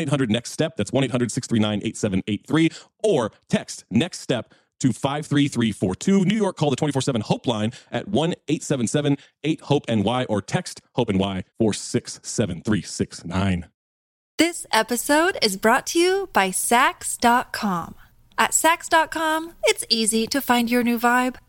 800 Next Step. That's 1 800 639 8783. Or text Next Step to 53342. New York, call the 24 7 Hope line at 1 877 8 Hope NY or text Hope NY 467369. This episode is brought to you by Saks.com. At Saks.com, it's easy to find your new vibe.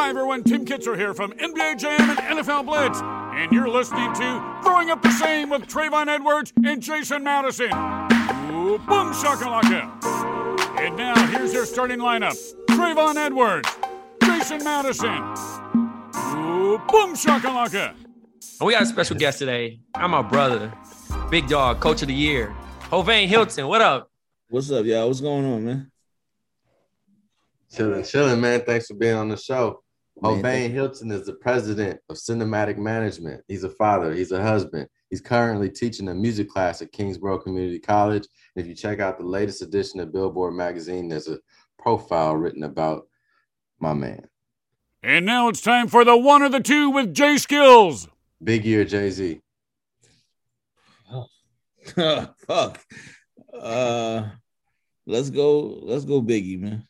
Hi, everyone. Tim Kitzrow here from NBA Jam and NFL Blitz. And you're listening to Throwing Up the Same with Trayvon Edwards and Jason Madison. Ooh, boom shakalaka. And now, here's your starting lineup Trayvon Edwards, Jason Madison. Ooh, boom shakalaka. And we got a special guest today. I'm my brother, Big Dog, Coach of the Year, Hovain Hylton. What up? What's up, y'all? What's going on, man? Chilling, chilling, man. Thanks for being on the show. Man, Hovain Hylton is the president of Cinematic Management. He's a father, he's a husband. He's currently teaching a music class at Kingsborough Community College. And if you check out the latest edition of Billboard magazine, there's a profile written about my man. And now it's time for the one or the two with Jay Skills. Big year, Jay Z. Oh. Fuck. Uh, let's go. Let's go, Biggie, man.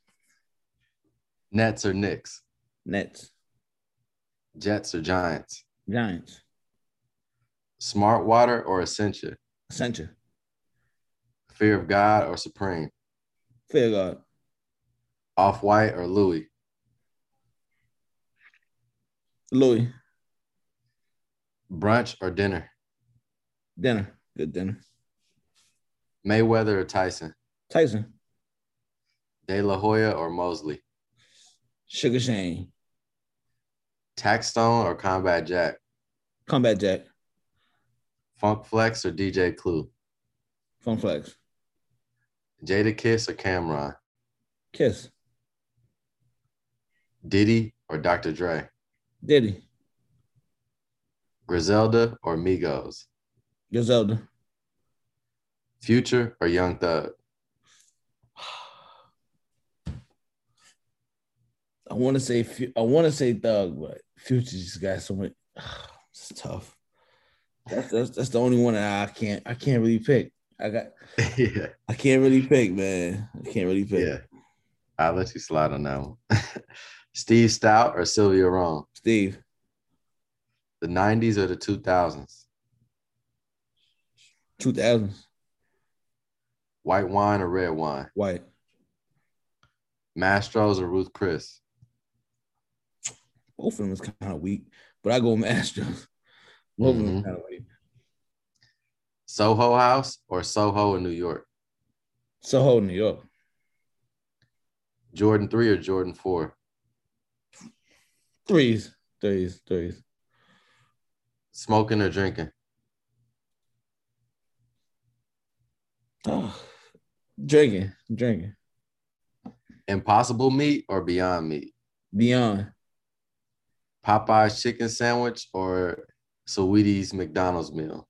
Nets or Knicks? Nets, Jets or Giants? Giants, Smart water or Essentia? Essentia, Fear of God or Supreme? Fair God. Off White or Louis? Louis. Brunch or dinner? Dinner. Good dinner. Mayweather or Tyson? Tyson. De La Hoya or Mosley? Sugar Shane. Taxstone or Combat Jack? Combat Jack. Funk Flex or DJ Clue? Funk Flex. Jadakiss or Cam'ron? Kiss. Diddy or Dr. Dre? Diddy. Griselda or Migos? Griselda. Future or Young Thug? I want to say I want to say Thug, but Future just got so much. It's tough. That's, that's that's the only one that I can't I can't really pick. I got yeah. I can't really pick, man. I can't really pick. Yeah. I'll let you slide on that one. Steve Stoute or Sylvia Rhone? Steve. The 90s or the 2000s? 2000s. White wine or red wine? White. Mastros or Ruth Chris? Both of them is kind of weak, but I go Mastros. Both mm-hmm. of them kind of weak. Soho House or Soho in New York? Soho, New York. Jordan 3 or Jordan 4? Threes. Threes. Threes. Smoking or drinking? Oh, drinking. Drinking. Impossible meat or Beyond Meat? Beyond. Popeye's chicken sandwich or Saweetie's McDonald's meal?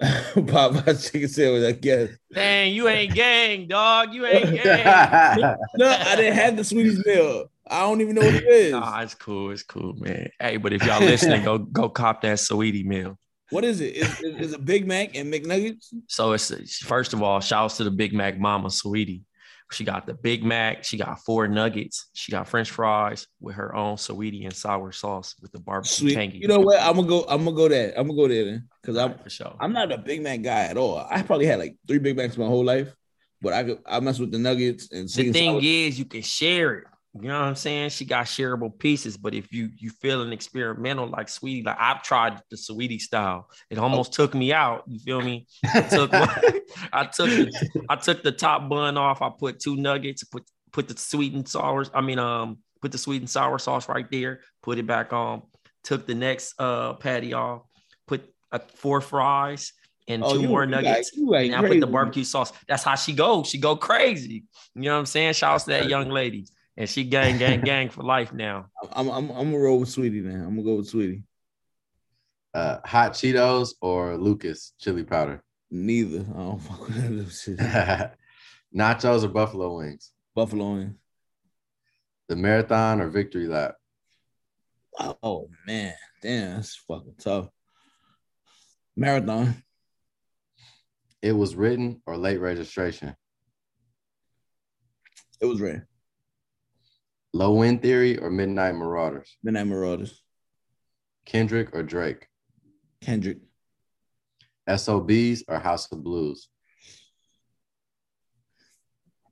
Popeye's chicken sandwich, I guess. Dang, you ain't gang, dog. You ain't gang. no, I didn't have the Saweetie's meal. I don't even know what it is. Nah, it's cool. It's cool, man. Hey, but if y'all listening, go go cop that Saweetie meal. What is it? Is, is it Big Mac and McNuggets? So it's first of all, shouts to the Big Mac mama, Saweetie. She got the Big Mac. She got four nuggets. She got French fries with her own Saweetie and sour sauce with the barbecue tangy. You know what? I'm gonna go. I'm gonna go there. I'm gonna go there then because I'm for sure. I'm not a Big Mac guy at all. I probably had like three Big Macs my whole life, but I could I mess with the nuggets and. The thing sour. is, you can share it. You know what I'm saying? She got shareable pieces, but if you you feel an experimental like Saweetie, like I've tried the Saweetie style, it almost oh. took me out. You feel me? I took I took the, I took the top bun off. I put two nuggets, put put the sweet and sour. I mean, um, put the sweet and sour sauce right there. Put it back on. Took the next uh patty off. Put uh, four fries and oh, two more nuggets. And I put the barbecue sauce. That's how she goes. She go crazy. You know what I'm saying? Shouts to that young lady and she gang, gang, gang for life now. I'm, I'm, I'm gonna roll with Saweetie then. I'm gonna go with Saweetie. Uh, hot Cheetos or Lucas chili powder? Neither. I don't fuck with that shit. Nachos or buffalo wings? Buffalo wings. The marathon or victory lap? Oh man, damn, that's fucking tough. Marathon. It was written or late registration? It was written. Low End Theory or Midnight Marauders? Midnight Marauders. Kendrick or Drake? Kendrick. SOBs or House of Blues?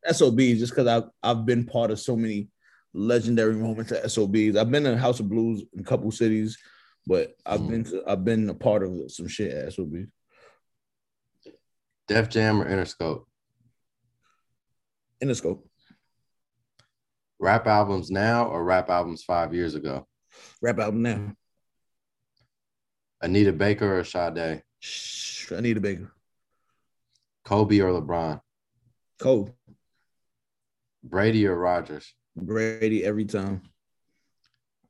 SOBs, just because I've I've been part of so many legendary moments at SOBs. I've been in House of Blues in a couple cities, but I've mm. been to, I've been a part of some shit at SOBs. Def Jam or Interscope? Interscope. Rap albums now or rap albums five years ago? Rap album now. Anita Baker or Sade? Anita Baker. Kobe or LeBron? Kobe. Brady or Rodgers? Brady every time.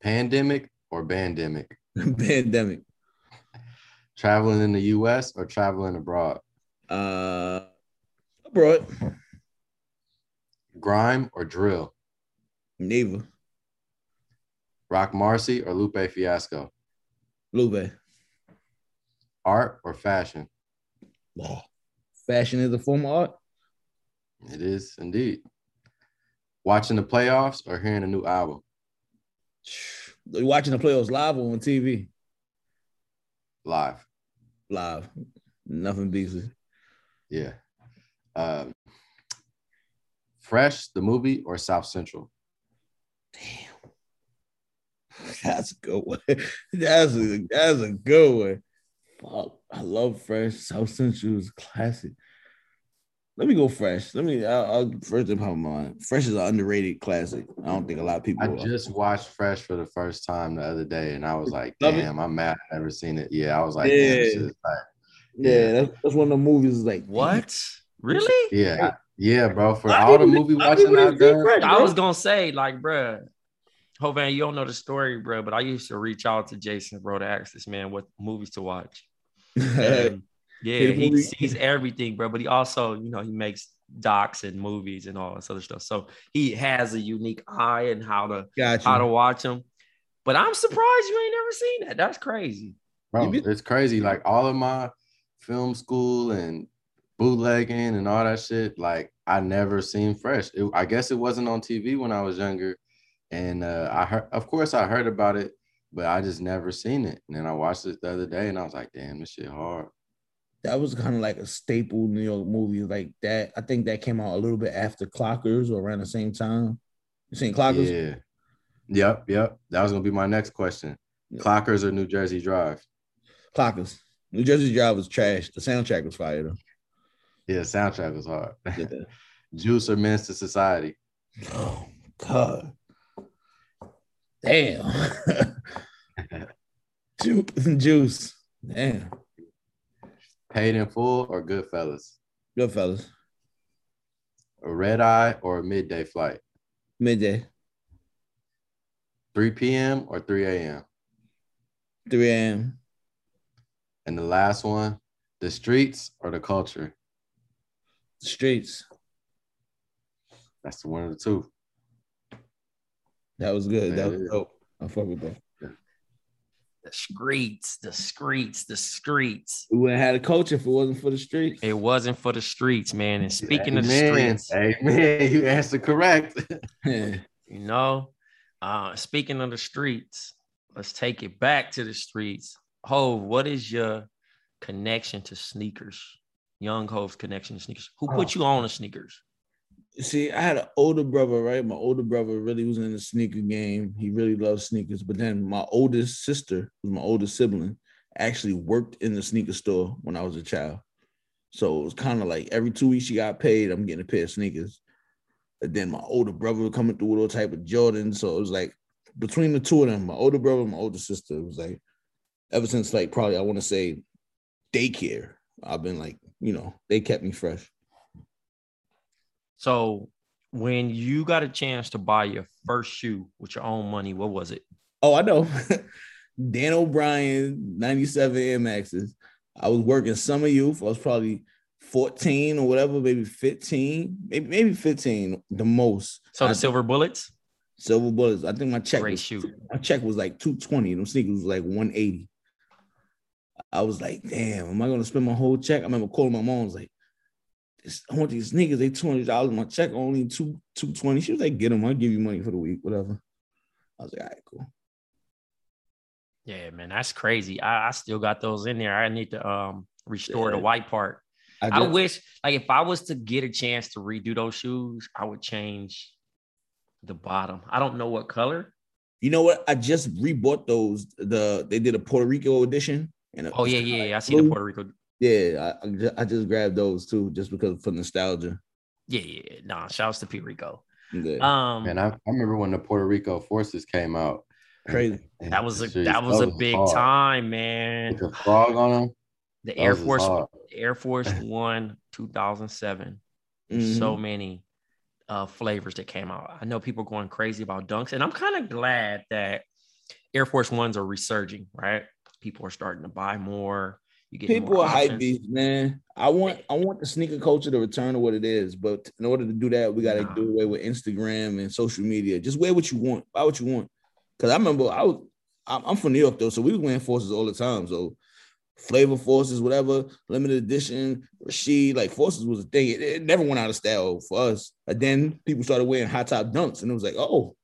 Pandemic or pandemic? pandemic. Traveling in the US or traveling abroad? Uh abroad. Grime or drill? Neither. Rock Marci or Lupe Fiasco? Lupe. Art or fashion? Fashion is a form of art. It is indeed. Watching the playoffs or hearing a new album? Watching the playoffs live or on TV? Live. Live. Nothing beats it. Yeah. Um, Fresh, the movie, or South Central? That's a good one. That's a that's a good one. Fuck, I love Fresh. South Central is classic. Let me go Fresh. Let me. I'll, I'll first thing pop my mind. Fresh is an underrated classic. I don't think a lot of people. I are. just watched Fresh for the first time the other day, and I was like, Love it? "Damn, I'm mad I never seen it." Yeah, I was like, "Damn, this Yeah. yeah, that's, that's one of the movies. Like What? Really? yeah, yeah, bro." For A all the movie a lot of watching people I've done, I was gonna say, like, bruh, Hovan, you don't know the story, bro, but I used to reach out to Jason, bro, to ask this man what movies to watch. And, yeah, he sees everything, bro. But he also, you know, he makes docs and movies and all this other stuff. So he has a unique eye and how to Gotcha. how to watch them. But I'm surprised you ain't never seen that. That's crazy. bro, it's crazy. Like all of my film school and bootlegging and all that shit, like I never seen Fresh. It, I guess it wasn't on TV when I was younger, and uh, I heard, of course, I heard about it, but I just never seen it. And then I watched it the other day, and I was like, "Damn, this shit hard." that was kind of like a staple New York movie like that. I think that came out a little bit after Clockers or around the same time. You seen Clockers? Yeah. Yep, yep. That was gonna be my next question. Clockers or New Jersey Drive? Clockers. New Jersey Drive was trash. The soundtrack was fire though. Yeah, soundtrack was hard. Juice or Menace II Society? Oh God. Damn. Ju- Juice. Damn. Paid in Full or Goodfellas? Goodfellas. A red eye or a midday flight? Midday. 3 p.m. or 3 a.m. 3 a.m. And the last one, the streets or the culture? The streets. That's the one of the two. That was good. That was Yeah. dope. I fuck with that. The streets, the streets, the streets. We wouldn't have had a culture if it wasn't for the streets. It wasn't for the streets, man. And speaking of the Amen. streets, Amen. You answered correct. You know, uh, speaking of the streets, let's take it back to the streets. Hove, what is your connection to sneakers? Young Hove's connection to sneakers. Who put oh. you on the sneakers? See, I had an older brother, right? My older brother really was in the sneaker game. He really loved sneakers. But then my oldest sister, who's my oldest sibling, actually worked in the sneaker store when I was a child. So it was kind of like every two weeks she got paid, I'm getting a pair of sneakers. And then my older brother was coming through with all type of Jordans. So it was like between the two of them, my older brother and my older sister, it was like ever since like probably I want to say daycare. I've been like, you know, they kept me fresh. So when you got a chance to buy your first shoe with your own money, what was it? Oh, I know. Dan O'Brien, 97 Air Maxes. I was working summer youth. I was probably 14 or whatever, maybe 15, maybe maybe 15 the most. So I- the silver bullets? silver bullets. I think my check Great was shoe. my check was like 220. Them sneakers was like 180. I was like, damn, am I gonna spend my whole check? I remember calling my mom, I was like, I want these niggas, they $200. My check only two 220. She was like, get them, I'll give you money for the week, whatever. I was like, all right, cool. Yeah, man, that's crazy. I, I still got those in there. I need to um restore the white part. I I, wish, like, if I was to get a chance to redo those shoes, I would change the bottom. I don't know what color. You know what? I just rebought those. The they did a Puerto Rico edition. And Oh yeah, yeah, yeah. I see the Puerto Rico. Yeah, I, I ju- I just grabbed those too, just because for nostalgia. Yeah, yeah. yeah. Nah, shouts to Puerto Rico. Yeah. Um, Man, I, I remember when the Puerto Rico forces came out. Crazy. And that was a shit, that was a those big hard. time, man. With the frog on them. The Air Force, hard. Air Force One, 2007. Mhm. So many uh, flavors that came out. I know people are going crazy about dunks, and I'm kind of glad that Air Force Ones are resurging. Right, people are starting to buy more. You get People are hype man. I want I want the sneaker culture to return to what it is, but in order to do that, we got to Nah. do away with Instagram and social media. Just wear what you want, buy what you want. Because I remember I was I'm, from New York though, so we was wearing forces all the time. So flavor forces, whatever, limited edition, Rashid, like forces was a thing. It, it never went out of style for us. And then people started wearing high top dunks, and it was like, oh,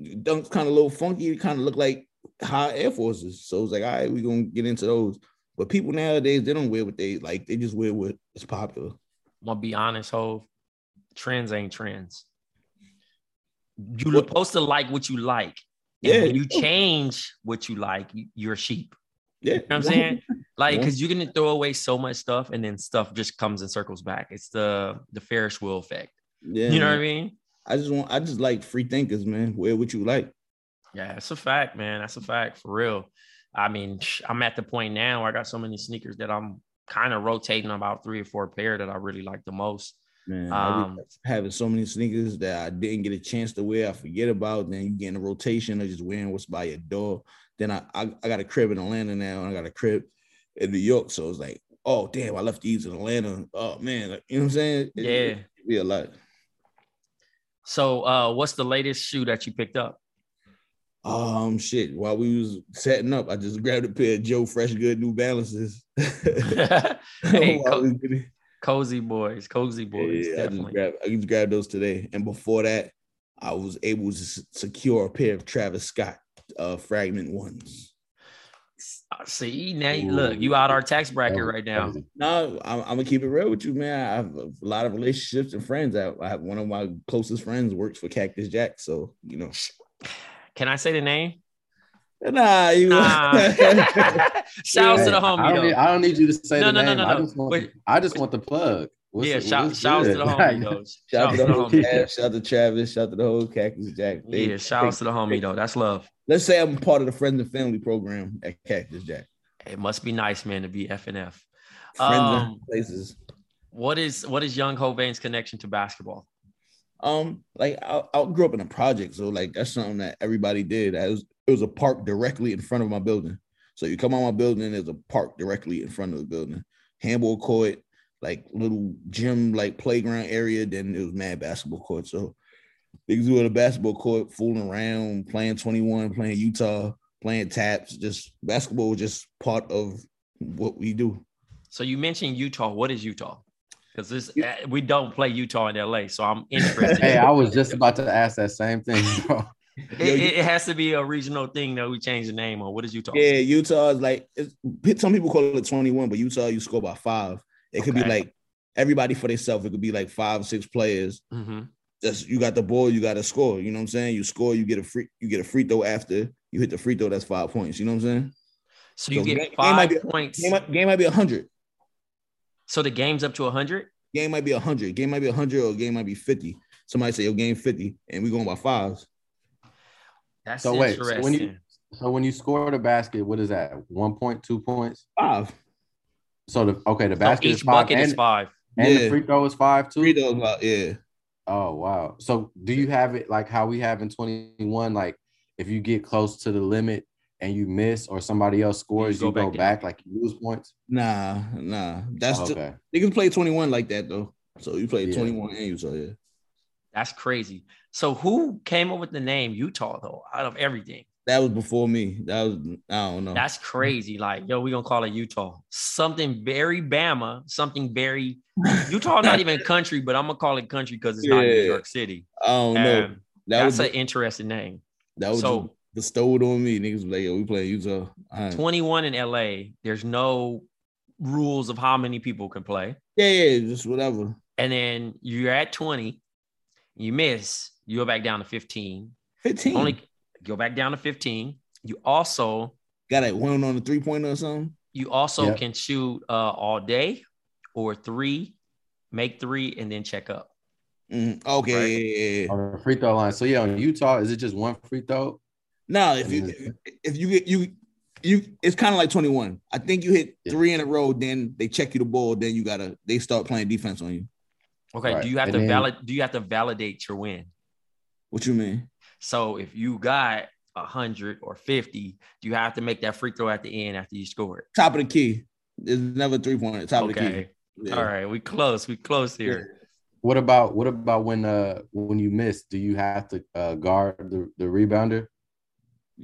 dunks kind of a little funky. It kind of looked like high Air Forces. So it was like, all right, we're gonna get into those. But people nowadays, they don't wear what they like, they just wear what is popular. I'm gonna be honest, Hove. trends ain't trends. You're supposed to like what you like. And Yeah. when you change what you like, you- you're sheep. Yeah. You know what I'm saying? Like, Yeah. because you're gonna throw away so much stuff and then stuff just comes and circles back. It's the the Ferris wheel effect. Yeah. you know what I mean? I just want I just like free thinkers, man. Wear what you like. Yeah, that's a fact, man. That's a fact for real. I mean, I'm at the point now where I got so many sneakers that I'm kind of rotating about three or four pair that I really like the most. Man, Um, having so many sneakers that I didn't get a chance to wear, I forget about. Then you get in a rotation of just wearing what's by your door. Then I, I I got a crib in Atlanta now, and I got a crib in New York. So it's like, oh damn, I left these in Atlanta. Oh man, like, you know what I'm saying? It- Yeah. it be a lot. So, uh, what's the latest shoe that you picked up? Um, shit. While we was setting up, I just grabbed a pair of Joe Fresh Good New Balances. hey, co- we was getting- cozy boys, cozy boys, Yeah, I just grabbed I just grabbed those today. And before that, I was able to secure a pair of Travis Scott uh fragment ones. Uh, See, now you look, you out our tax bracket right now. No, I'm, I'm gonna keep it real with you, man. I have a lot of relationships and friends. I, I have one of my closest friends works for Cactus Jack, so you know. Can I say the name? Nah, you. Nah. Shouts to the I homie don't, though. need, I don't need you to say No, the no, no, name. no, I no. just want, Wait. I just want the plug. What's yeah, it- shout, what's shouts to the homie though. Shout Shouts out to to the the homie. cast, shout out to Travis, shout out to the whole Cactus Jack. They- Yeah, shouts to the homie though. That's love. Let's say I'm part of the friends and family program at Cactus Jack. It must be nice, man, to be FNF. Friends Um, and places. What is what is young Hovain's connection to basketball? Um, like I, I grew up in a project, so like that's something that everybody did. It was it was a park directly in front of my building. So you come on my building, there's a park directly in front of the building. Handball court, like little gym, like playground area. Then it was mad basketball court. So niggas were a basketball court, fooling around, playing 21, playing Utah, playing taps. Just basketball was just part of what we do. So you mentioned Utah. What is Utah? Because this uh, we don't play Utah in LA, so I'm interested. Hey, I was just about to ask that same thing, bro. it, it- it has to be a regional thing that we change the name on. What is Utah? Yeah, Utah is like it's, some people call it 21, but Utah you score by five. It could be like everybody for themselves. It could be like five, six players. hmm Just you got the ball, you got to score. You know what I'm saying? You score, you get a free, you get a free throw after you hit the free throw. That's five points. You know what I'm saying? So you So get game- game five might be- points. Game, might- game might be hundred. So the game's up to hundred. Game might be hundred. Game might be hundred, or game might be fifty. Somebody say your game fifty, and we going by fives. That's So wait, interesting. so when you so when you score the basket, what is that? One point, two points. Five. So the okay, the So basket each is five, bucket and, is five. and Yeah. the free throw is five too. Free throws, uh, yeah. Oh wow. So do you have it like how we have in 21? Like if you get close to the limit and you miss or somebody else scores, go you go back back, like you lose points. Nah, nah. That's Oh, the, okay. niggas play 21 like that though. So you play Yeah. 21 and Utah, yeah. That's crazy. So who came up with the name Utah though? Out of everything, That was before me. That was I don't know. that's crazy. Like yo, we gonna call it Utah. Something very Bama. Something very Utah. Not even country, but I'm gonna call it country because it's not New York City. I don't know. Um, That that's was an interesting name. that was so- just bestowed on me. Niggas was like, yo, we play Utah. All right. 21 in LA. There's no rules of how many people can play. Yeah, yeah, just whatever. And then you're at 20, you miss, you go back down to 15. 15. Only go back down to 15. You also got a one on the three pointer or something. you also Yeah. can shoot uh, all day or three, make three, and then check up. Mhm. Okay, Right. yeah, yeah, yeah. On the free throw line. So yeah, on Utah, is it just one free throw? Now, if you if you get you you it's kind of like 21. I think you hit Yeah. three in a row, then they check you the ball, then you gotta they start playing defense on you. Okay. Right. Do you have And to then- valid do you have to validate your win? What you mean? So if you got a hundred or 50, do you have to make that free throw at the end after you score it? Top of the key. There's never three pointer. Top of the key. Okay. Yeah. All right. We close. We close here. What about what about when uh when you miss? Do you have to uh, guard the, the rebounder?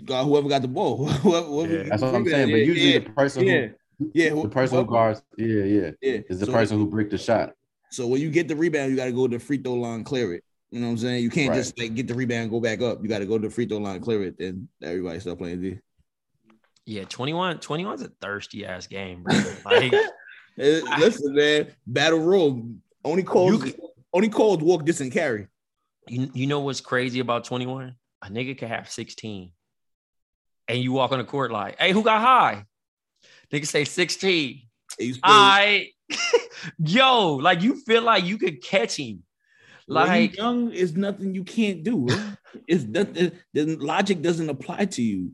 God, whoever got the ball. whoever, whoever Yeah. That's what I'm saying. Yeah, But usually yeah, the person yeah, who yeah, the person who guards, yeah, yeah, yeah. is the So- person who bricked the shot. So when you get the rebound, you got to go to the free throw line, clear it. You know what I'm saying? You can't Right. just like get the rebound, and go back up. You got to go to the free throw line, clear it. Then everybody start playing D. Yeah, 21 21's a thirsty ass game, bro. Like Listen, man, battle room only calls could- only calls walk, distance, carry. You, you know what's crazy about 21? A nigga can have 16. And you walk on the court like, hey, who got high? Nigga say 16. I yo, like you feel like you could catch him. Like young is nothing you can't do. it's nothing. The logic doesn't apply to you.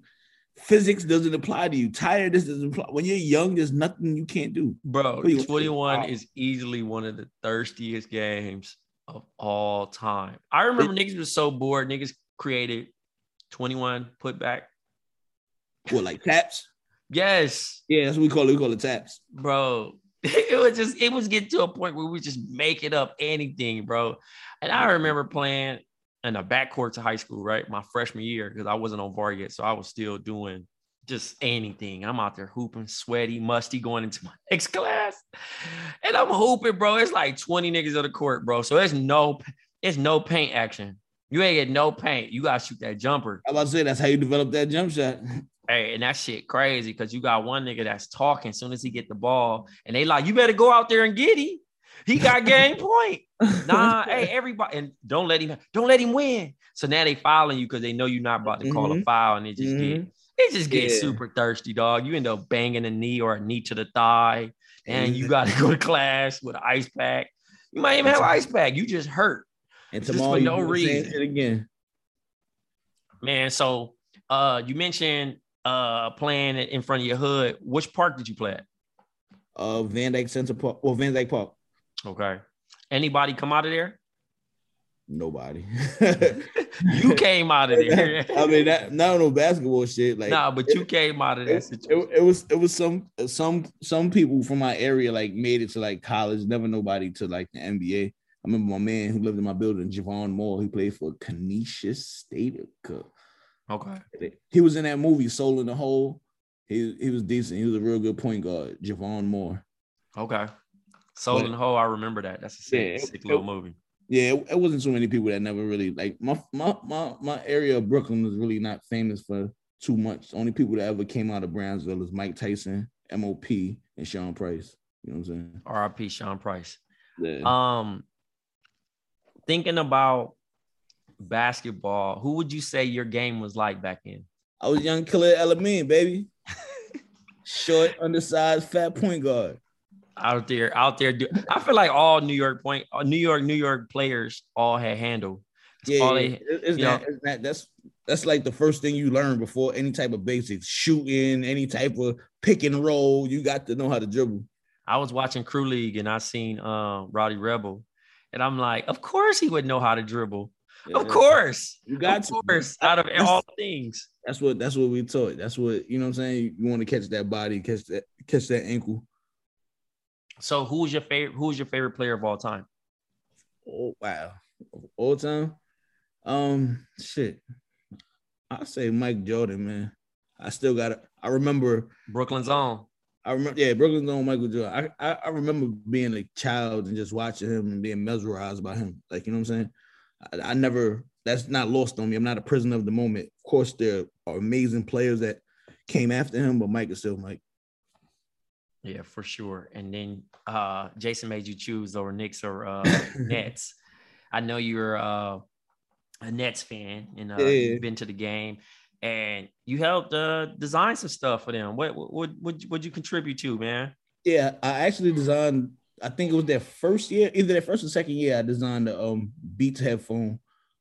Physics doesn't apply to you. Tired doesn't apply. When you're young, there's nothing you can't do. Bro, 21 wow. is easily one of the thirstiest games of all time. I remember it, niggas was so bored. Niggas created 21 put back. What, like taps? Yes. Yeah, that's what we call it. We call it taps. Bro, it was just it was getting to a point where we just making up anything, bro. And I mm-hmm. remember playing in the backcourts of high school, right? My freshman year, because I wasn't on VAR yet. So I was still doing just anything. I'm out there hooping, sweaty, musty, going into my next class. And I'm hooping, bro. It's like 20 niggas on the court, bro. So there's no it's no paint action. You ain't get no paint. You gotta shoot that jumper. I about to say that's how you develop that jump shot. Hey, and that shit crazy because you got one nigga that's talking as soon as he get the ball, and they like, you better go out there and get him. He got game point. Nah, hey, everybody, and don't let him, don't let him win. So now they following you because they know you're not about to call mm-hmm. a foul, and it just mm-hmm. get it just get yeah. super thirsty, dog. You end up banging a knee or a knee to the thigh, and you got to go to class with an ice pack. You might even have an ice pack. You just hurt. And tomorrow, no reason. again, man. So, uh, you mentioned uh playing in front of your hood, which park did you play at? Uh Van Dyke Center Park or Van Dyke Park. Okay. Anybody come out of there? Nobody. you came out of there. I mean, that, not no basketball shit. Like, nah, but you came out of that it, it, it, was it was some some some people from my area like made it to like college. Never nobody to like the NBA. I remember my man who lived in my building, Javon Moore. He played for Canisius State. Okay. He was in that movie Soul in the Hole. He he was decent. He was a real good point guard, Javon Moore. Okay. Soul but, in the Hole, I remember that. That's a sick, yeah, sick it, little movie. Yeah, it, it, wasn't too many people that never really like my my my my area of Brooklyn was really not famous for too much. The only people that ever came out of Brownsville is Mike Tyson, MOP, and Sean Price. You know what I'm saying? R.I.P. Sean Price. Yeah. Um, thinking about basketball, who would you say your game was like back then? I was young Khalid El-Amin, baby. Short, undersized, fat point guard. Out there, out there. Do, I feel like all New York point, uh, New York, New York players all had handle. Yeah, they, it's, that, it's that, that's that's like the first thing you learn before any type of basics, shooting, any type of pick and roll. You got to know how to dribble. I was watching Crew League and I seen uh, Rowdy Rebel, and I'm like, of course he would know how to dribble. Yeah, of course. You got of course. Out of that's, all things. That's what that's what we taught. That's what you know what I'm saying. You want to catch that body, catch that catch that ankle. So who's your favorite who's your favorite player of all time? Oh wow. All time? Um shit. I say Mike Jordan, man. I still got it. I remember Brooklyn's own. I remember, yeah, Brooklyn's own Michael Jordan. I, I, I remember being a child and just watching him and being mesmerized by him. Like, you know what I'm saying? I, I never that's not lost on me. I'm not a prisoner of the moment. Of course, there are amazing players that came after him, but Mike is still Mike. Yeah, for sure. And then uh Jason made you choose over Knicks or uh Nets. I know you're uh, a Nets fan and uh, yeah. you've been to the game and you helped uh design some stuff for them. What what what would you contribute to, man? Yeah, I actually designed I think it was their first year, either their first or second year. I designed the um Beats headphone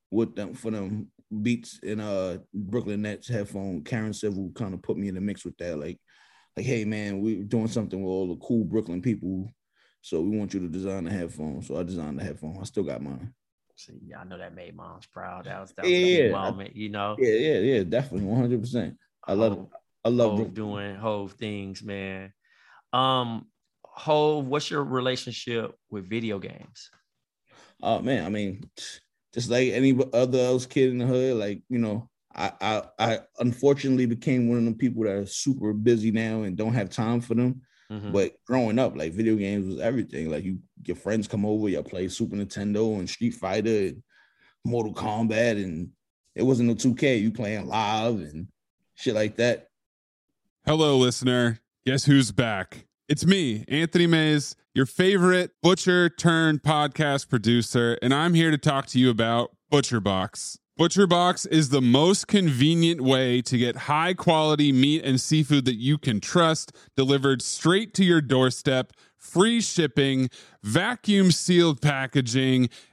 with them for them Beats and uh Brooklyn Nets headphone. Karen Civil kind of put me in the mix with that. Like, like, hey man, we're doing something with all the cool Brooklyn people. So we want you to design the headphone. So I designed the headphone. I still got mine. See, I know that made moms proud. That was that was yeah, moment, you know. Yeah, yeah, yeah, definitely, one hundred percent. I love, I love Hove doing whole things, man. Um, Hove, what's your relationship with video games? Oh man, I mean, just like any other else kid in the hood, like you know, I I, I unfortunately became one of the people that are super busy now and don't have time for them. Mm-hmm. But growing up, like video games was everything. Like you, your friends come over, you play Super Nintendo and Street Fighter and Mortal Kombat, and it wasn't no 2K. You playing live and shit like that. Hello, listener. Guess who's back? It's me, Anthony Mays, your favorite butcher turned podcast producer, and I'm here to talk to you about ButcherBox. ButcherBox is the most convenient way to get high quality meat and seafood that you can trust delivered straight to your doorstep, free shipping, vacuum sealed packaging.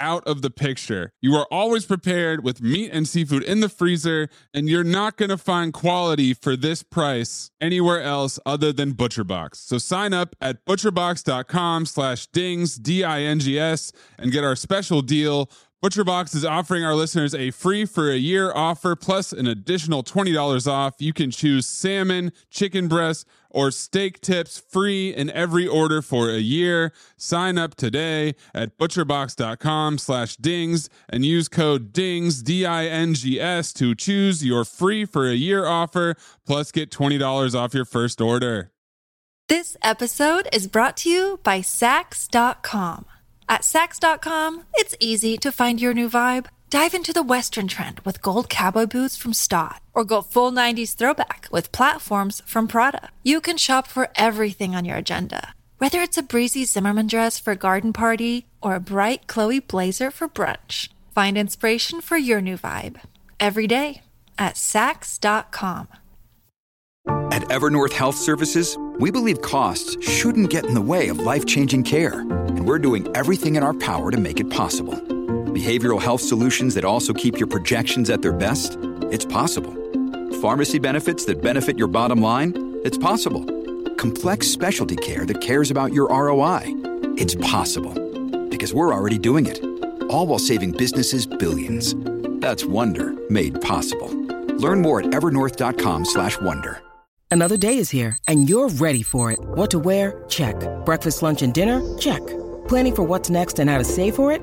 out of the picture. You are always prepared with meat and seafood in the freezer, and you're not going to find quality for this price anywhere else other than ButcherBox. So sign up at butcherbox.com slash dings, D-I-N-G-S, and get our special deal. ButcherBox is offering our listeners a free for a year offer plus an additional $20 off. You can choose salmon, chicken breast, or steak tips free in every order for a year. Sign up today at butcherbox.com slash dings and use code DINGS, D-I-N-G-S to choose your free for a year offer plus get $20 off your first order. This episode is brought to you by Saks.com. At Saks.com, it's easy to find your new vibe. Dive into the Western trend with gold cowboy boots from Staud, or go full 90s throwback with platforms from Prada. You can shop for everything on your agenda, whether it's a breezy Zimmermann dress for a garden party or a bright Chloe blazer for brunch. Find inspiration for your new vibe every day at Saks.com. At Evernorth Health Services, we believe costs shouldn't get in the way of life changing care, and we're doing everything in our power to make it possible. Behavioral health solutions that also keep your projections at their best? It's possible. Pharmacy benefits that benefit your bottom line? It's possible. Complex specialty care that cares about your ROI? It's possible. Because we're already doing it. All while saving businesses billions. That's Wonder made possible. Learn more at evernorth.com/wonder. Another day is here, and you're ready for it. What to wear? Check. Breakfast, lunch, and dinner? Check. Planning for what's next and how to save for it?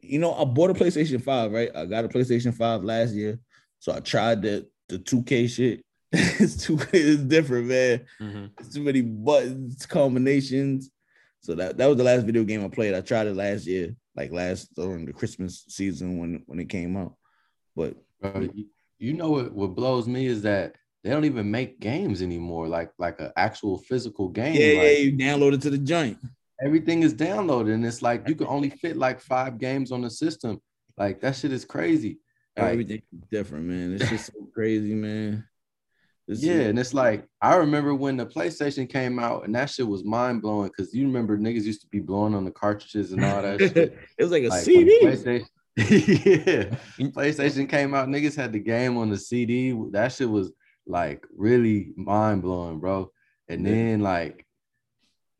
You know, I bought a PlayStation 5, right? I got a PlayStation 5 last year. So I tried the the 2K shit. it's too it's different, man. Mm-hmm. It's too many buttons, combinations. So that, that was the last video game I played. I tried it last year, like last during the Christmas season when when it came out. But Bro, you, you know what, what blows me is that they don't even make games anymore, like like an actual physical game. yeah, like, yeah, you download it to the joint. Everything is downloaded, and it's like you can only fit like five games on the system. Like that shit is crazy. Like, different, man. It's just so crazy, man. This yeah, is- and it's like I remember when the PlayStation came out, and that shit was mind blowing because you remember niggas used to be blowing on the cartridges and all that shit. it was like a Like, CD. PlayStation, yeah, mm. PlayStation came out, niggas had the game on the CD. That shit was like really mind blowing, bro. And then like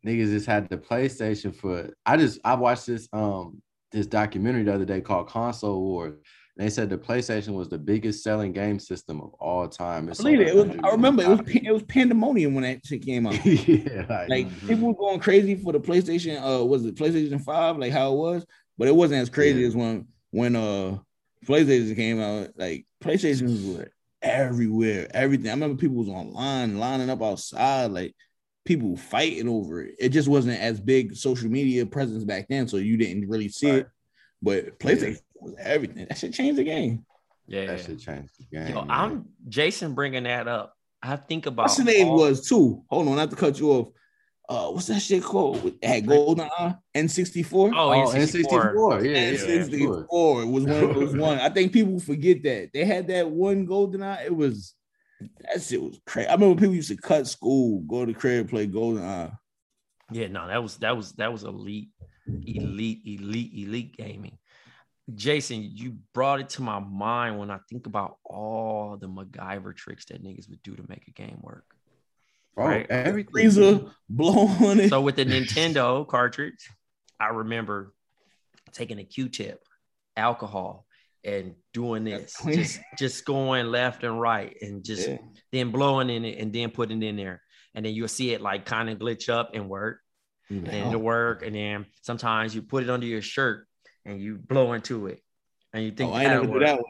niggas just had the PlayStation for. I just I watched this um this documentary the other day called Console Wars. And they said the PlayStation was the biggest selling game system of all time. I believe it. it was, I remember it was it was pandemonium when that shit came out. yeah, like, Like people were going crazy for the PlayStation. Uh, was it PlayStation Five? Like how it was, but it wasn't as crazy Yeah. as when when uh PlayStation came out. Like PlayStation was everywhere. Everything. I remember people was online lining up outside, like people fighting over it. It just wasn't as big social media presence back then, so you didn't really see right. it. But PlayStation was everything. That should change the game. Yeah, that should change the game. Yo, I'm Jason bringing that up. I think about what's the name all... was too. Hold on, not to cut you off. Uh, what's that shit called? It had golden eye N64. Oh, oh N64. Yeah, N64. Yeah, it was one of those one. I think people forget that. They had that one golden eye. It was that shit was crazy. I remember people used to cut school, go to the crib, play GoldenEye. Yeah, no, that was that was that was elite, elite, elite, elite gaming. Jason, you brought it to my mind when I think about all the MacGyver tricks that niggas would do to make a game work. Bro, right? every freezer blow it. So with the Nintendo cartridge, I remember taking a Q-tip, alcohol, and doing this, just just going left and right, and just yeah. then blowing in it, and then putting it in there, and then you'll see it like kind of glitch up and work, and it'll work, and then sometimes you put it under your shirt and you blow into it, and you think oh, I never do that one.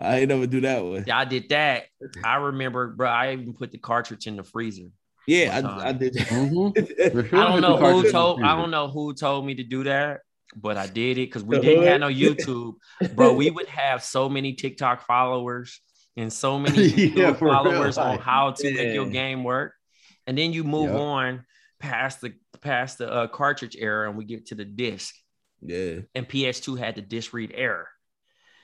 I ain't never do that one. Yeah, I did that. I remember, bro. I even put the cartridge in the freezer. Yeah, I, I, did. Mm-hmm. I don't know who told. I don't know who told me to do that, but I did it because we didn't have no YouTube, bro. We would have so many TikTok followers and so many yeah, followers on how to yeah. make your game work, and then you move yep. on past the past the uh, cartridge era, and we get to the disc. Yeah. And PS2 had the disc read error.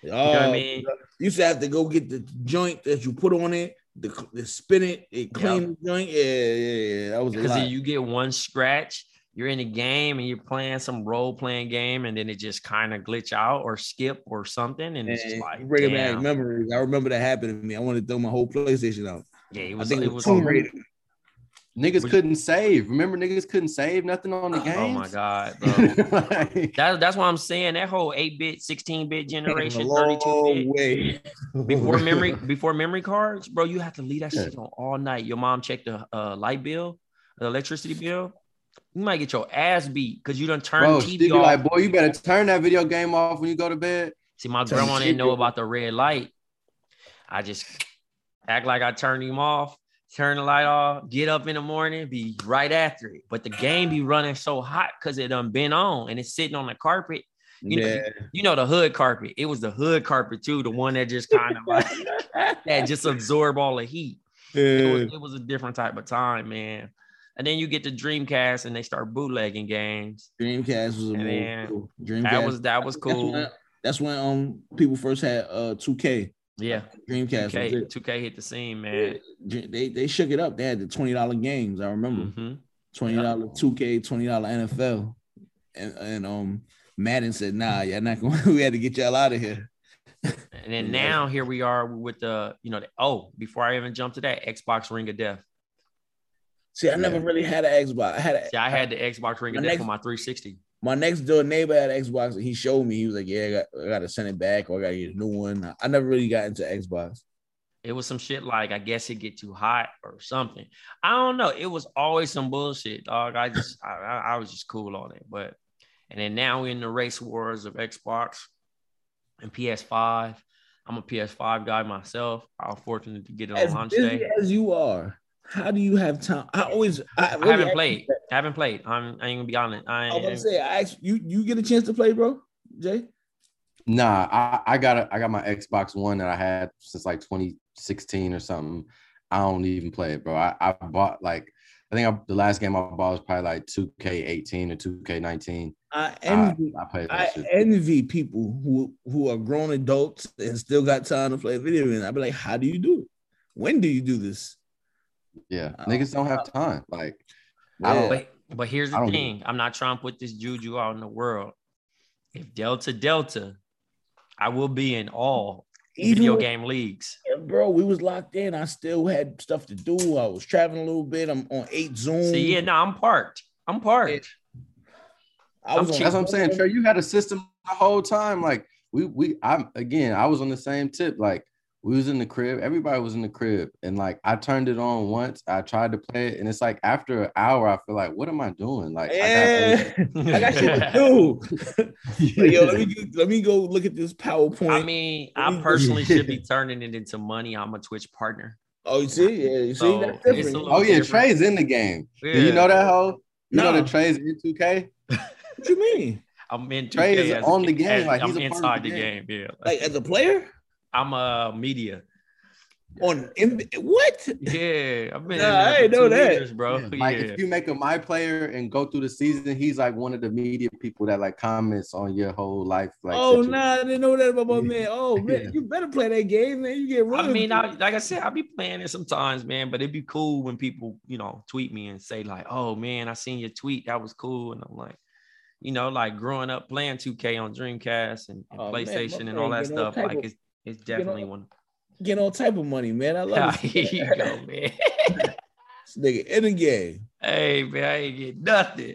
Oh, you know what I oh, mean? You used to have to go get the joint that you put on it, the, the spin it, it clean yep. the joint. Yeah, yeah, yeah. That was because you get one scratch, you're in a game and you're playing some role playing game, and then it just kind of glitch out or skip or something, and, it's just like bring back memories. I remember that happened to me. I wanted to throw my whole PlayStation out. Yeah, it was. I think it was, it was Niggas couldn't save. Remember, niggas couldn't save nothing on the game. Oh my god, bro. like, that, that's what I'm saying. That whole 8-bit, 16-bit generation, 32-bit. before memory, before memory cards, bro, you have to leave that shit on all night. Your mom checked the uh, light bill, the electricity bill. You might get your ass beat because you don't turn bro, TV off. Like, boy, you better turn that video game off when you go to bed. See, my grandma didn't know about the red light. I just act like I turned him off turn the light off, get up in the morning, be right after it. But the game be running so hot because it done been on and it's sitting on the carpet. You yeah. know, you know the hood carpet. It was the hood carpet too, the one that just kind of like that just absorb all the heat. Yeah. It, was, it was a different type of time, man. And then you get the Dreamcast and they start bootlegging games. Dreamcast was a man. Cool. Dreamcast that was that was cool. That's when, that's when um people first had uh 2K. Yeah, Dreamcast. 2K, 2K hit the scene, man. They they shook it up. They had the twenty dollar games. I remember mm-hmm. twenty dollar two K, twenty dollar NFL, and and um Madden said, "Nah, y'all not going. we had to get y'all out of here." and then now here we are with the you know the, oh before I even jump to that Xbox Ring of Death. See, I never really had an Xbox. I had a, See, I had the Xbox Ring Death next, for my 360 my next door neighbor had an Xbox and he showed me. He was like, "Yeah, I got, I got to send it back or I got to get a new one." I never really got into Xbox. It was some shit like I guess it get too hot or something. I don't know. It was always some bullshit, dog. I just I, I was just cool on it, but and then now we're in the race wars of Xbox and PS5. I'm a PS5 guy myself. I was fortunate to get it on launch day. As you are, how do you have time? I always I, I haven't played. I haven't played. I'm I ain't gonna be honest. I, I was gonna say I asked you you get a chance to play, bro, Jay. Nah, I, I got a, I got my Xbox One that I had since like 2016 or something. I don't even play it, bro. I, I bought like I think I, the last game I bought was probably like 2K18 or 2K19. I envy I, I, I envy people who who are grown adults and still got time to play video games. I'd be like, how do you do it? When do you do this? Yeah, um, niggas don't have time. Like, yeah. But, but here's the thing: I'm not trying to put this juju out in the world. If Delta Delta, I will be in all Even video game leagues. Yeah, bro, we was locked in. I still had stuff to do. I was traveling a little bit. I'm on eight Zoom. See, yeah, no, I'm parked. I'm parked. I was that's what I'm saying. Trey, you had a system the whole time. Like we we I'm again, I was on the same tip. Like we was in the crib. Everybody was in the crib, and like I turned it on once. I tried to play it, and it's like after an hour, I feel like, what am I doing? Like, yeah, I got, I got shit to do. like, yo, let me let me go look at this PowerPoint. I mean, I personally should be turning it into money. I'm a Twitch partner. Oh, you see, yeah, you see, so that's different. Oh yeah, different. Trey's in the game. Yeah. Do you know that hoe? You no. know that Trey's in 2K. what you mean? I'm in 2K. Trey is on the game. As, like I'm inside the game. game. Yeah, like as a player. I'm a media. On what? Yeah, I've been. Nah, I didn't know that, years, bro. Yeah. Like if you make a my player and go through the season, he's like one of the media people that like comments on your whole life. Like, oh no, nah, I didn't know that about my man. Oh man, you better play that game, man. You get. run. I mean, I, like I said, I'll be playing it sometimes, man. But it'd be cool when people, you know, tweet me and say like, "Oh man, I seen your tweet. That was cool," and I'm like you know, like growing up playing 2K on Dreamcast and, and oh, PlayStation man, and all that stuff. Like it's it's definitely one. Get all type of money, man. I love it. Here you go, man. this nigga in the game. Hey man, I ain't get nothing.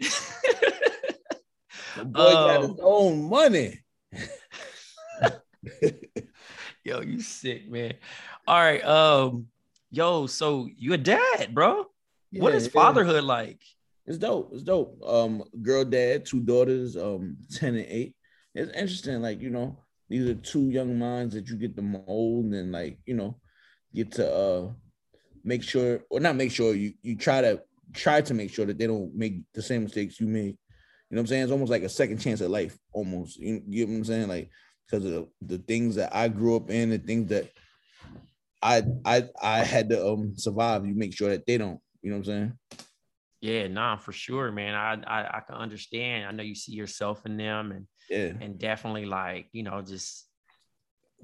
the boy um, got his own money. yo, you sick, man. All right. Um, yo, so you a dad, bro. Yeah, what is fatherhood yeah. like? It's dope. It's dope. Um, girl dad, two daughters, um, 10 and 8. It's interesting, like, you know, these are two young minds that you get to mold and like you know get to uh make sure or not make sure you you try to try to make sure that they don't make the same mistakes you made you know what i'm saying? It's almost like a second chance at life almost. You, you know what i'm saying? Like because of the, the things that i grew up in and things that i i i had to um survive you make sure that they don't. You know what i'm saying? Yeah, nah, for sure, man. I, I I can understand. I know you see yourself in them, and yeah, and definitely like you know just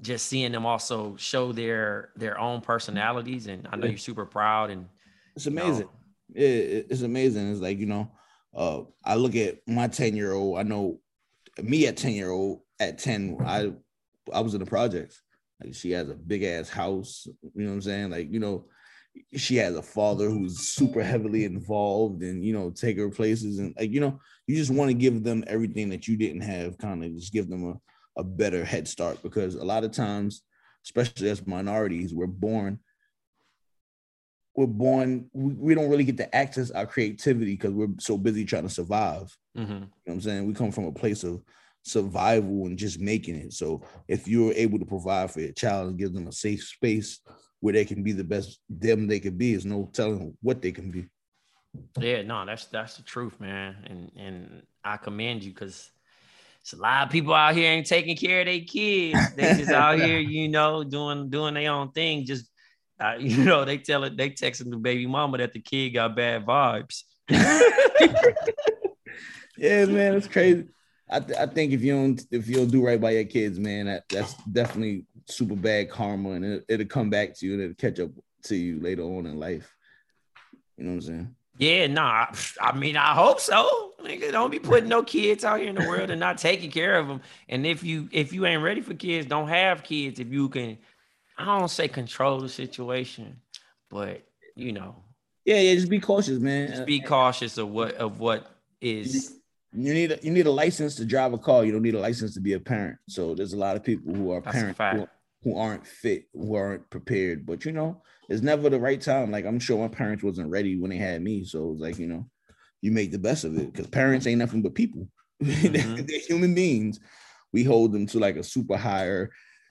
just seeing them also show their their own personalities, and I know yeah. you're super proud and it's amazing. You know, it, it's amazing. It's like you know, uh, I look at my ten year old. I know me at ten year old. At ten, I I was in the projects. Like she has a big ass house. You know what I'm saying? Like you know she has a father who's super heavily involved and you know take her places and like you know you just want to give them everything that you didn't have kind of just give them a, a better head start because a lot of times especially as minorities we're born we're born we, we don't really get to access our creativity because we're so busy trying to survive mm-hmm. you know what i'm saying we come from a place of survival and just making it so if you're able to provide for your child and give them a safe space where they can be the best them they can be. Is no telling what they can be. Yeah, no, that's that's the truth, man. And and I commend you because it's a lot of people out here ain't taking care of their kids. They just out here, you know, doing doing their own thing. Just uh, you know, they tell it, they texting the baby mama that the kid got bad vibes. yeah, man, it's crazy. I, th- I think if you don't if you don't do right by your kids, man, that, that's definitely super bad karma, and it, it'll come back to you and it'll catch up to you later on in life. You know what I'm saying? Yeah, nah. I mean, I hope so. Nigga, don't be putting no kids out here in the world and not taking care of them. And if you if you ain't ready for kids, don't have kids. If you can, I don't say control the situation, but you know. Yeah, yeah. Just be cautious, man. Just be cautious of what of what is you need a, you need a license to drive a car. You don't need a license to be a parent. So there's a lot of people who are parents who, who, aren't fit, who aren't prepared. But you know, it's never the right time. Like I'm sure my parents wasn't ready when they had me. So it's like you know, you make the best of it because parents ain't nothing but people. Mm-hmm. They're human beings. We hold them to like a super higher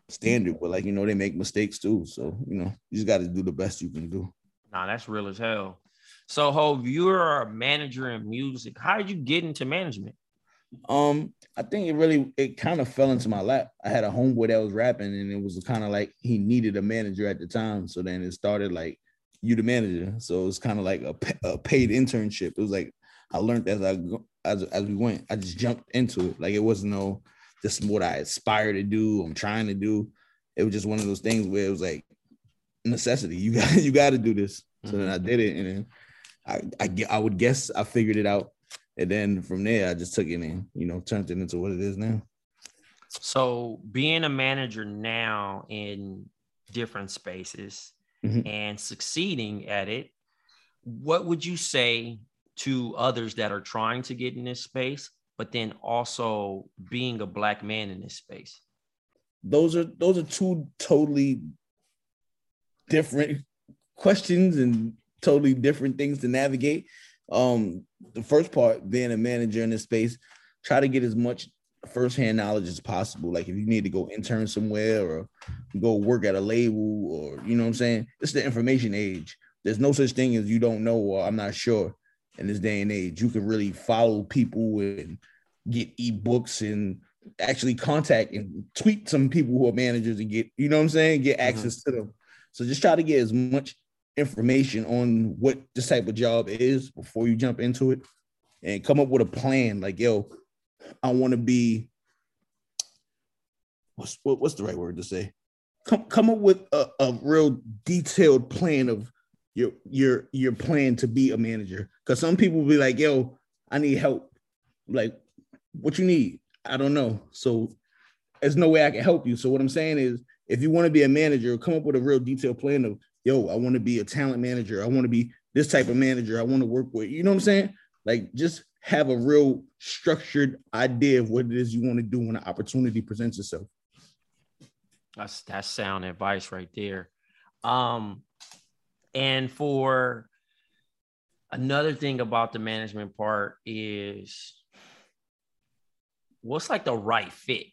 standard, but like you know, they make mistakes too. So you know, you just got to do the best you can do. Nah, that's real as hell. So, Hove, you're a manager in music. How did you get into management? Um, I think it really it kind of fell into my lap. I had a homeboy that was rapping, and it was kind of like he needed a manager at the time. So then it started like you the manager. So it was kind of like a, a paid internship. It was like I learned as I as as we went. I just jumped into it. Like it wasn't no this is what I aspire to do. I'm trying to do. It was just one of those things where it was like necessity. You got you got to do this. So mm-hmm. then I did it, and then I, I, I would guess I figured it out. And then from there, I just took it and, you know, turned it into what it is now. So being a manager now in different spaces mm-hmm. and succeeding at it, what would you say to others that are trying to get in this space, but then also being a black man in this space? Those are those are two totally different questions and totally different things to navigate. Um, the first part, being a manager in this space, try to get as much firsthand knowledge as possible. Like if you need to go intern somewhere or go work at a label or you know what I'm saying, it's the information age. There's no such thing as you don't know or I'm not sure in this day and age. You can really follow people and get ebooks and actually contact and tweet some people who are managers and get, you know what I'm saying, get mm-hmm. access mm-hmm. to them. So just try to get as much information on what this type of job is before you jump into it and come up with a plan like yo i want to be what's what, what's the right word to say? Come come up with a, a real detailed plan of your your your plan to be a manager. Because some people will be like yo i need help. Like what you need? I don't know. So there's no way i can help you. So what i'm saying is if you want to be a manager come up with a real detailed plan of yo, I want to be a talent manager. I want to be this type of manager. I want to work with, you know what I'm saying? Like just have a real structured idea of what it is you want to do when the opportunity presents itself. That's that's sound advice right there. Um, and for another thing about the management part is what's like the right fit?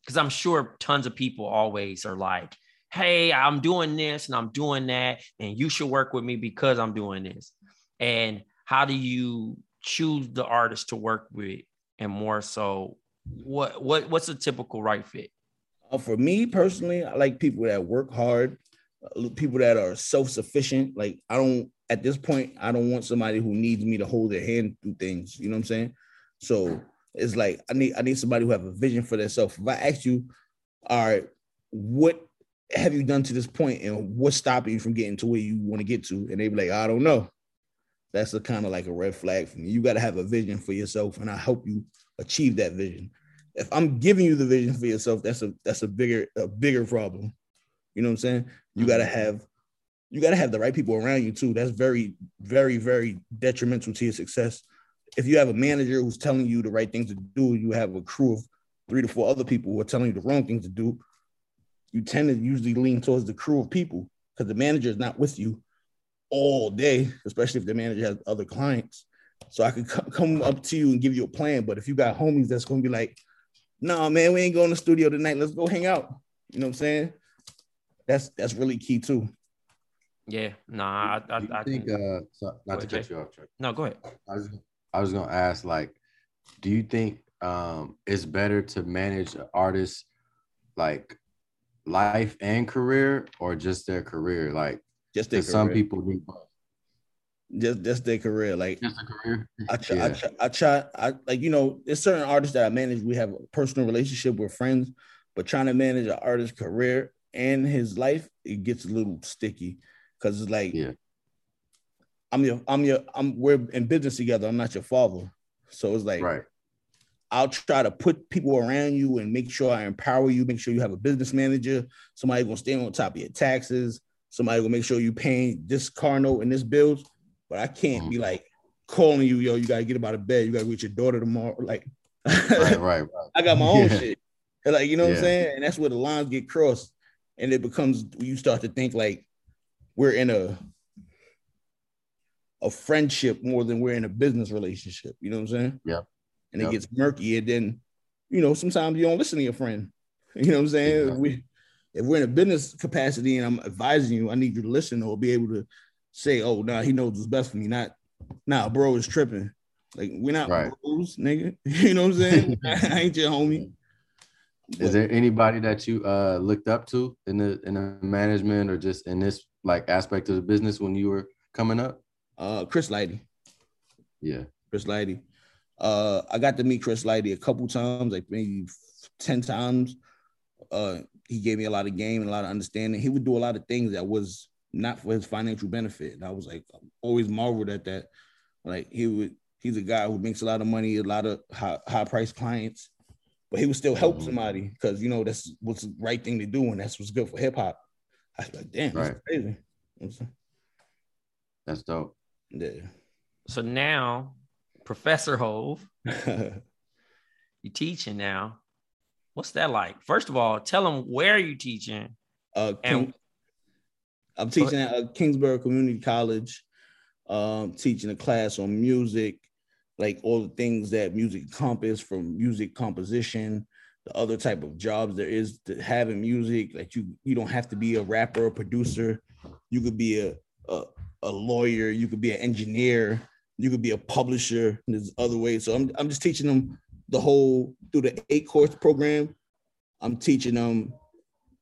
Because I'm sure tons of people always are like, hey, I'm doing this and I'm doing that, and you should work with me because I'm doing this. And how do you choose the artist to work with? And more so, what what what's a typical right fit? Uh, for me personally, I like people that work hard, uh, people that are self-sufficient. Like I don't at this point, I don't want somebody who needs me to hold their hand through things. You know what I'm saying? So it's like I need I need somebody who have a vision for themselves. If I ask you, all right, what have you done to this point and what's stopping you from getting to where you want to get to? And they be like, I don't know. That's a kind of like a red flag for me. You got to have a vision for yourself, and I help you achieve that vision. If I'm giving you the vision for yourself, that's a that's a bigger a bigger problem. You know what I'm saying? You got to mm-hmm. have you got to have the right people around you too. That's very very very detrimental to your success. If you have a manager who's telling you the right things to do, you have a crew of three to four other people who are telling you the wrong things to do you tend to usually lean towards the crew of people because the manager is not with you all day, especially if the manager has other clients. So I could c- come up to you and give you a plan. But if you got homies that's going to be like, no, nah, man, we ain't going to the studio tonight. Let's go hang out. You know what I'm saying? That's that's really key too. Yeah, nah, I, I, I think, uh, so, not to cut you off, Chuck. No, go ahead. I was, I was gonna ask, like, do you think um it's better to manage an artist like life and career or just their career? Like just their some people need just just their career. Like just a career. I try, yeah. I try, I try, I like you know, there's certain artists that I manage. We have a personal relationship with friends, but trying to manage an artist's career and his life, it gets a little sticky because it's like, yeah, I'm your, I'm your, I'm we're in business together. I'm not your father, so it's like, right. I'll try to put people around you and make sure I empower you, make sure you have a business manager, somebody gonna stay on top of your taxes, somebody gonna make sure you paying this car note and this bills. But I can't mm-hmm. be like calling you, yo, you gotta get out of bed, you gotta reach your daughter tomorrow. Like right, right, right. I got my own yeah. shit. Like, you know yeah. what I'm saying? And that's where the lines get crossed. And it becomes you start to think like we're in a a friendship more than we're in a business relationship. You know what I'm saying? Yeah and yep. it gets murky. And then, you know, sometimes you don't listen to your friend. You know what I'm saying? Exactly. We if we're in a business capacity and I'm advising you, I need you to listen or be able to say, oh, nah, he knows what's best for me. Not, nah, bro is tripping. Like we're not right. bros, nigga. You know what I'm saying? I ain't your homie. Is there anybody that you uh looked up to in the in the management or just in this like aspect of the business when you were coming up? Uh Chris Lighty. Yeah. Chris Lighty. Uh, I got to meet Chris Lighty a couple times, like maybe 10 times. Uh, he gave me a lot of game and a lot of understanding. He would do a lot of things that was not for his financial benefit. And I was like, always marveled at that. Like he would, he's a guy who makes a lot of money, a lot of high, high price clients, but he would still help mm-hmm. somebody because you know that's what's the right thing to do and that's what's good for hip hop. I was like, damn, right. that's crazy. That's dope. Yeah. So now Professor Hove. you're teaching now. What's that like? First of all, tell them where you're teaching. Uh, King, I'm teaching at uh, Kingsborough Community College, um, teaching a class on music, like all the things that music encompass from music composition, the other type of jobs there is to having music. Like you, you don't have to be a rapper or producer. You could be a, a, a lawyer. You could be an engineer. You could be a publisher. And there's other ways. So I'm, I'm just teaching them the whole through the eight course program. I'm teaching them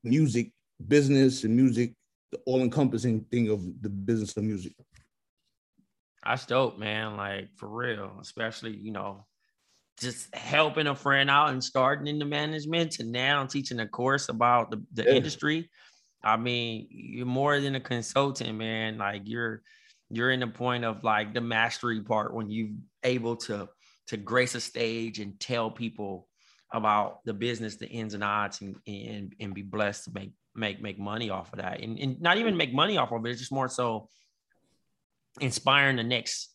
music, business, and music, the all encompassing thing of the business of music. That's dope, man. Like for real, especially you know, just helping a friend out and starting in the management to now teaching a course about the, the yeah. industry. I mean, you're more than a consultant, man. Like you're you're in the point of like the mastery part when you're able to to grace a stage and tell people about the business, the ins and outs, and and, and be blessed to make make make money off of that, and, and not even make money off of it. It's just more so inspiring the next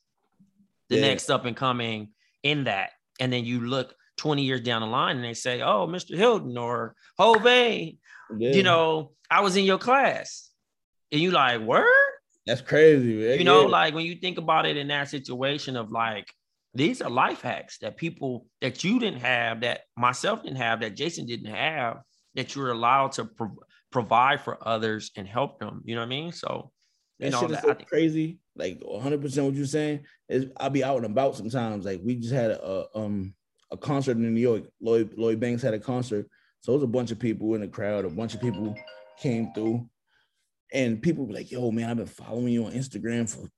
the yeah. next up and coming in that. And then you look 20 years down the line and they say, Oh, Mr. Hylton or Hovain, yeah. you know, I was in your class. And you like, word? That's crazy, man. You know, yeah. like when you think about it in that situation of like, these are life hacks that people that you didn't have, that myself didn't have, that Jason didn't have, that you're allowed to pro- provide for others and help them. You know what I mean? So that know, shit is so crazy. Like 100 percent what you're saying is I'll be out and about sometimes. Like we just had a um a concert in New York. Lloyd Lloyd Banks had a concert, so it was a bunch of people in the crowd. A bunch of people came through, and people were like, "Yo, man, I've been following you on Instagram for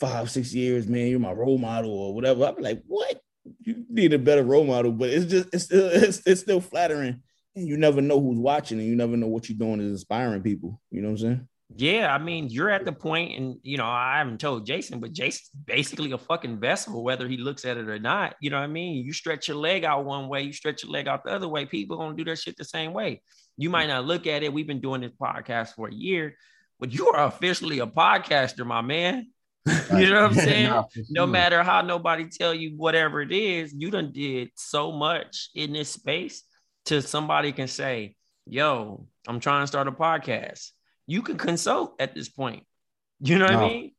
five, six years, man. You're my role model or whatever." I'm like, "What? You need a better role model?" But it's just it's still it's, it's still flattering, and you never know who's watching, and you never know what you're doing is inspiring people. You know what I'm saying? Yeah, I mean, you're at the point, and you know, I haven't told Jason, but Jason's basically a fucking vessel, whether he looks at it or not. You know what I mean? You stretch your leg out one way, you stretch your leg out the other way. People gonna do their shit the same way. You might not look at it. We've been doing this podcast for a year, but you are officially a podcaster, my man. you know what I'm saying? no, no matter how nobody tell you whatever it is, you done did so much in this space to somebody can say, "Yo, I'm trying to start a podcast." You can consult at this point. You know what no, I mean?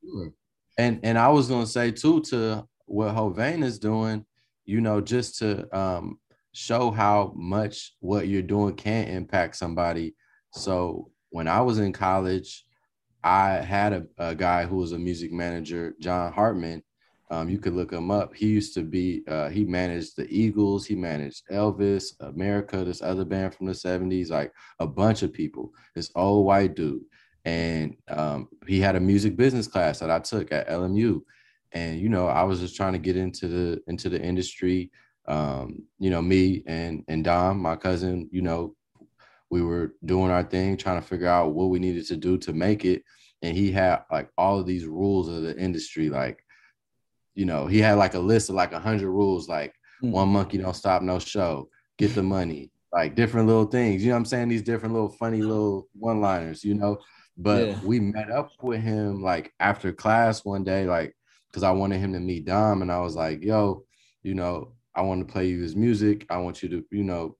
And and I was gonna say too to what Hovain is doing, you know, just to um, show how much what you're doing can impact somebody. So when I was in college, I had a, a guy who was a music manager, John Hartmann. Um, you could look him up. He used to be, uh, he managed the Eagles, he managed Elvis, America, this other band from the 70s, like a bunch of people. This old white dude and um, he had a music business class that I took at LMU, and you know I was just trying to get into the into the industry. Um, you know, me and and Dom, my cousin, you know, we were doing our thing, trying to figure out what we needed to do to make it. And he had like all of these rules of the industry, like, you know, he had like a list of like a hundred rules, like mm-hmm. one monkey don't stop no show, get the money, like different little things. You know I'm saying? These different little funny little one-liners, you know. But yeah. we met up with him like after class one day, like because I wanted him to meet Dom, and I was like, "Yo, you know, I want to play you his music. I want you to, you know,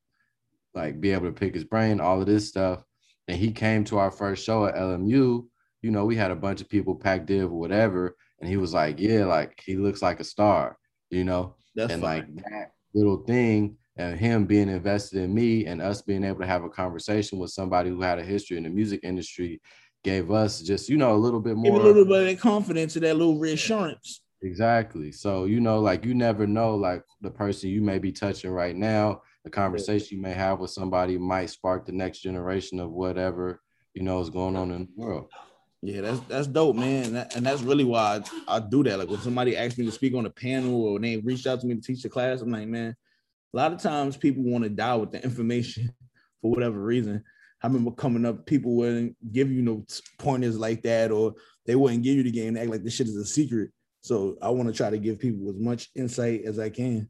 like be able to pick his brain, all of this stuff." And he came to our first show at LMU. You know, we had a bunch of people packed in or whatever, and he was like, "Yeah, like he looks like a star," you know, That's and fine. like that little thing and him being invested in me and us being able to have a conversation with somebody who had a history in the music industry gave us just you know a little bit more Give a little bit of confidence and that little reassurance. Exactly. So you know like you never know like the person you may be touching right now the conversation you may have with somebody might spark the next generation of whatever you know is going on in the world yeah that's that's dope man and that's really why I, I do that like when somebody asks me to speak on a panel or they reached out to me to teach a class i'm like man a lot of times people want to die with the information for whatever reason I remember coming up, people wouldn't give you no pointers like that, or they wouldn't give you the game, act like this shit is a secret. So I want to try to give people as much insight as I can.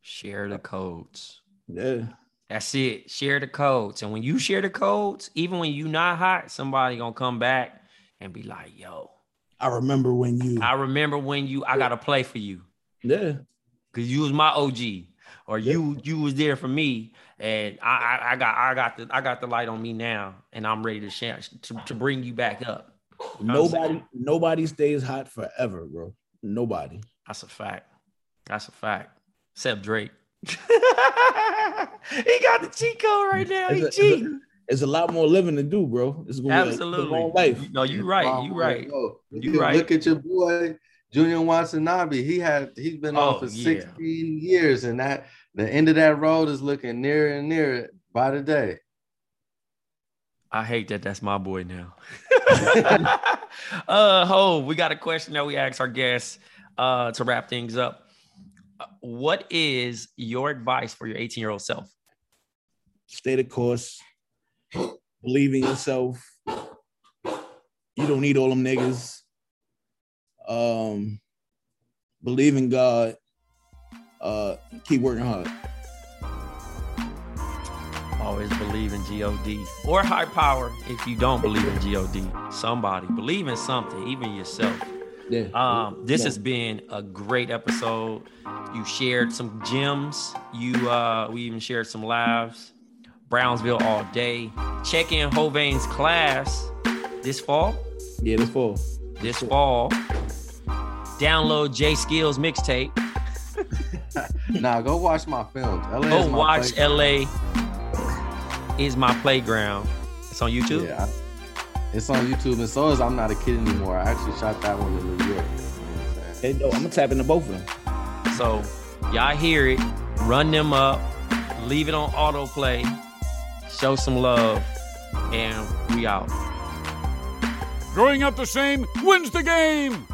Share the codes. Yeah. That's it. Share the codes. And when you share the codes, even when you're not hot, somebody gonna come back and be like, yo. I remember when you I remember when you I gotta play for you. Yeah. Cause you was my OG. or you you was there for me, and I, I I got I got the I got the light on me now, and I'm ready to share to, to bring you back up. You know what I'm saying? Nobody, nobody stays hot forever, bro. Nobody. That's a fact. That's a fact. Except Drake. he got the cheat code right now. He It's a, cheating. A, it's a lot more living to do, bro. It's gonna be a- it's a Absolutely. long life. No, you right. You right. Yo, You you right. Look at your boy Junior Watanabe. He had he's been Oh, on for yeah. 16 years, and that the end of that road is looking nearer and nearer by the day. I hate that that's my boy now. uh ho, we got a question that we ask our guests uh to wrap things up. Uh, What is your advice for your 18-year-old self? Stay the course. Believe in yourself. You don't need all them niggas. Um, believe in God. Uh, keep working hard. Always believe in God or high power if you don't believe in God. Somebody believe in something, even yourself. Yeah. Um, this Yeah. has been a great episode. You shared some gems. You uh we even shared some laughs. Brownsville all day. Check in Hovain's class this fall. Yeah, this fall. This fall. Download J Skills mixtape. Nah, go watch my films. LA Go is my watch playground. LA is my playground. It's on YouTube. Yeah, I- it's on YouTube, and so is I'm not a kid anymore. I actually shot that one in New York. You know I'm? Hey, no, I'm gonna tap into both of them. So y'all hear it, run them up, leave it on autoplay, show some love, and we out. Growing up the same wins the game.